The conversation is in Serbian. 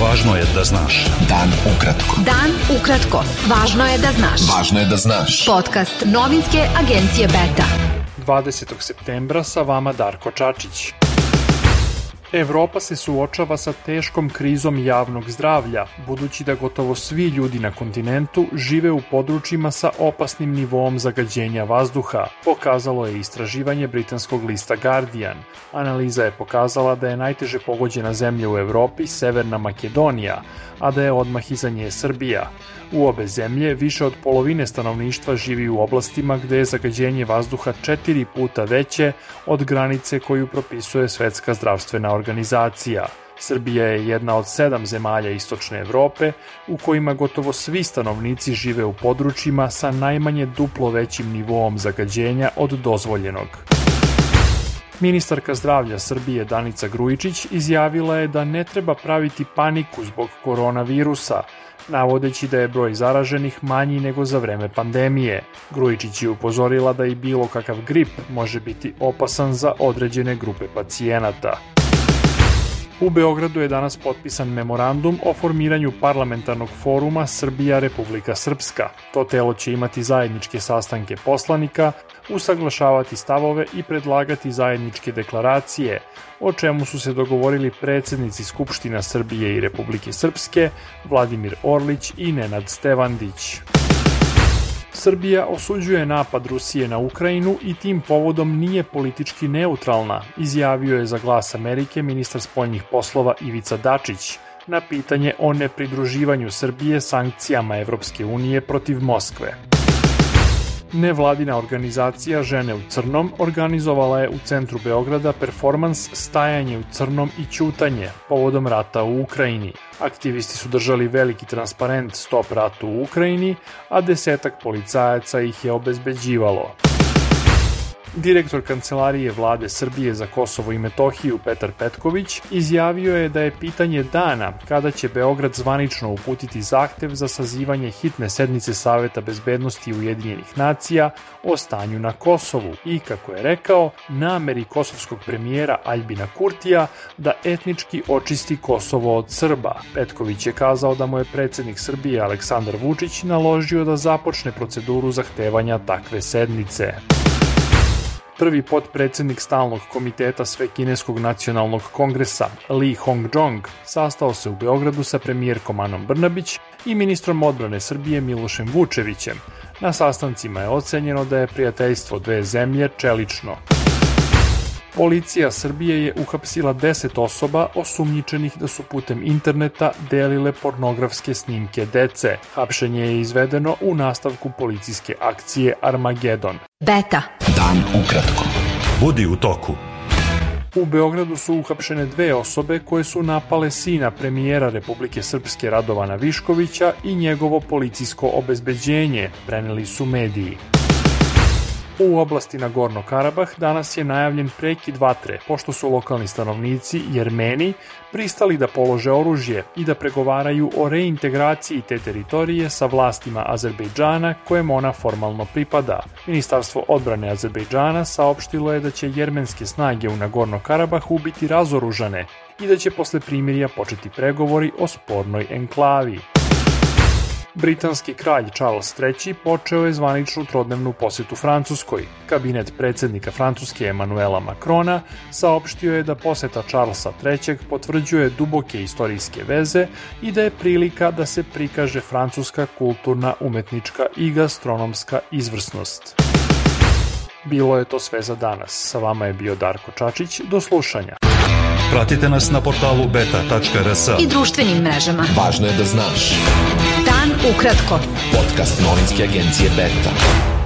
Važno je da znaš. Dan ukratko. Dan ukratko. Važno je da znaš. Važno je da znaš. Podcast novinske agencije Beta. 20. septembra sa vama Darko Čačić. Evropa se suočava sa teškom krizom javnog zdravlja, budući da gotovo svi ljudi na kontinentu žive u područjima sa opasnim nivoom zagađenja vazduha, pokazalo je istraživanje britanskog lista Guardian. Analiza je pokazala da je najteže pogođena zemlja u Evropi Severna Makedonija, a da je odmah iza nje Srbija. U obe zemlje više od polovine stanovništva živi u oblastima gde je zagađenje vazduha četiri puta veće od granice koju propisuje Svetska zdravstvena organizacija. Srbija je jedna od sedam zemalja Istočne Evrope u kojima gotovo svi stanovnici žive u područjima sa najmanje duplo većim nivoom zagađenja od dozvoljenog. Ministarka zdravlja Srbije Danica Grujičić izjavila je da ne treba praviti paniku zbog koronavirusa, navodeći da je broj zaraženih manji nego za vreme pandemije. Grujičić je upozorila da i bilo kakav grip može biti opasan za određene grupe pacijenata. U Beogradu je danas potpisan memorandum o formiranju parlamentarnog foruma Srbija-Republika Srpska. To telo će imati zajedničke sastanke poslanika, usaglašavati stavove i predlagati zajedničke deklaracije, o čemu su se dogovorili predsednici Skupština Srbije i Republike Srpske, Vladimir Orlić i Nenad Stevandić. Srbija osuđuje napad Rusije na Ukrajinu i tim povodom nije politički neutralna, izjavio je za glas Amerike ministar spoljnih poslova Ivica Dačić na pitanje o nepridruživanju Srbije sankcijama Evropske unije protiv Moskve. Nevladina organizacija Žene u crnom organizovala je u centru Beograda performans Stajanje u crnom i ćutanje povodom rata u Ukrajini. Aktivisti su držali veliki transparent Stop ratu u Ukrajini, a desetak policajaca ih je obezbeđivalo. Direktor Kancelarije vlade Srbije za Kosovo i Metohiju Petar Petković izjavio je da je pitanje dana kada će Beograd zvanično uputiti zahtev za sazivanje hitne sednice Saveta bezbednosti Ujedinjenih nacija o stanju na Kosovu i, kako je rekao, nameri kosovskog premijera Aljbina Kurtija da etnički očisti Kosovo od Srba. Petković je kazao da mu je predsednik Srbije Aleksandar Vučić naložio da započne proceduru zahtevanja takve sednice prvi potpredsednik stalnog komiteta Svekineskog nacionalnog kongresa Li Hongdong sastao se u Beogradu sa premijerkom Anom Brnabić i ministrom odbrane Srbije Milošem Vučevićem. Na sastancima je ocenjeno da je prijateljstvo dve zemlje čelično. Policija Srbije je uhapsila 10 osoba osumnjičenih da su putem interneta delile pornografske snimke dece. Hapšenje je izvedeno u nastavku policijske akcije Armagedon. Beta. Dan ukratko. Budi u toku. U Beogradu su uhapšene dve osobe koje su napale sina premijera Republike Srpske Radovana Viškovića i njegovo policijsko obezbeđenje, preneli su mediji. U oblasti na Gorno Karabah danas je najavljen prekid vatre, pošto su lokalni stanovnici, jermeni, pristali da polože oružje i da pregovaraju o reintegraciji te teritorije sa vlastima Azerbejdžana kojem ona formalno pripada. Ministarstvo odbrane Azerbejdžana saopštilo je da će jermenske snage u Nagorno Karabahu biti razoružane i da će posle primirja početi pregovori o spornoj enklavi. Britanski kralj Charles III počeo je zvaničnu trodnevnu posetu Francuskoj. Kabinet predsednika Francuske Emanuela Macrona saopštio je da poseta Charlesa III potvrđuje duboke istorijske veze i da je prilika da se prikaže francuska kulturna, umetnička i gastronomska izvrsnost. Bilo je to sve za danas. Sa vama je bio Darko Čačić. Do slušanja. Pratite nas na portalu beta.rs I društvenim mrežama. Važno je da znaš. Ukratko. Podcast novinske agencije Beta.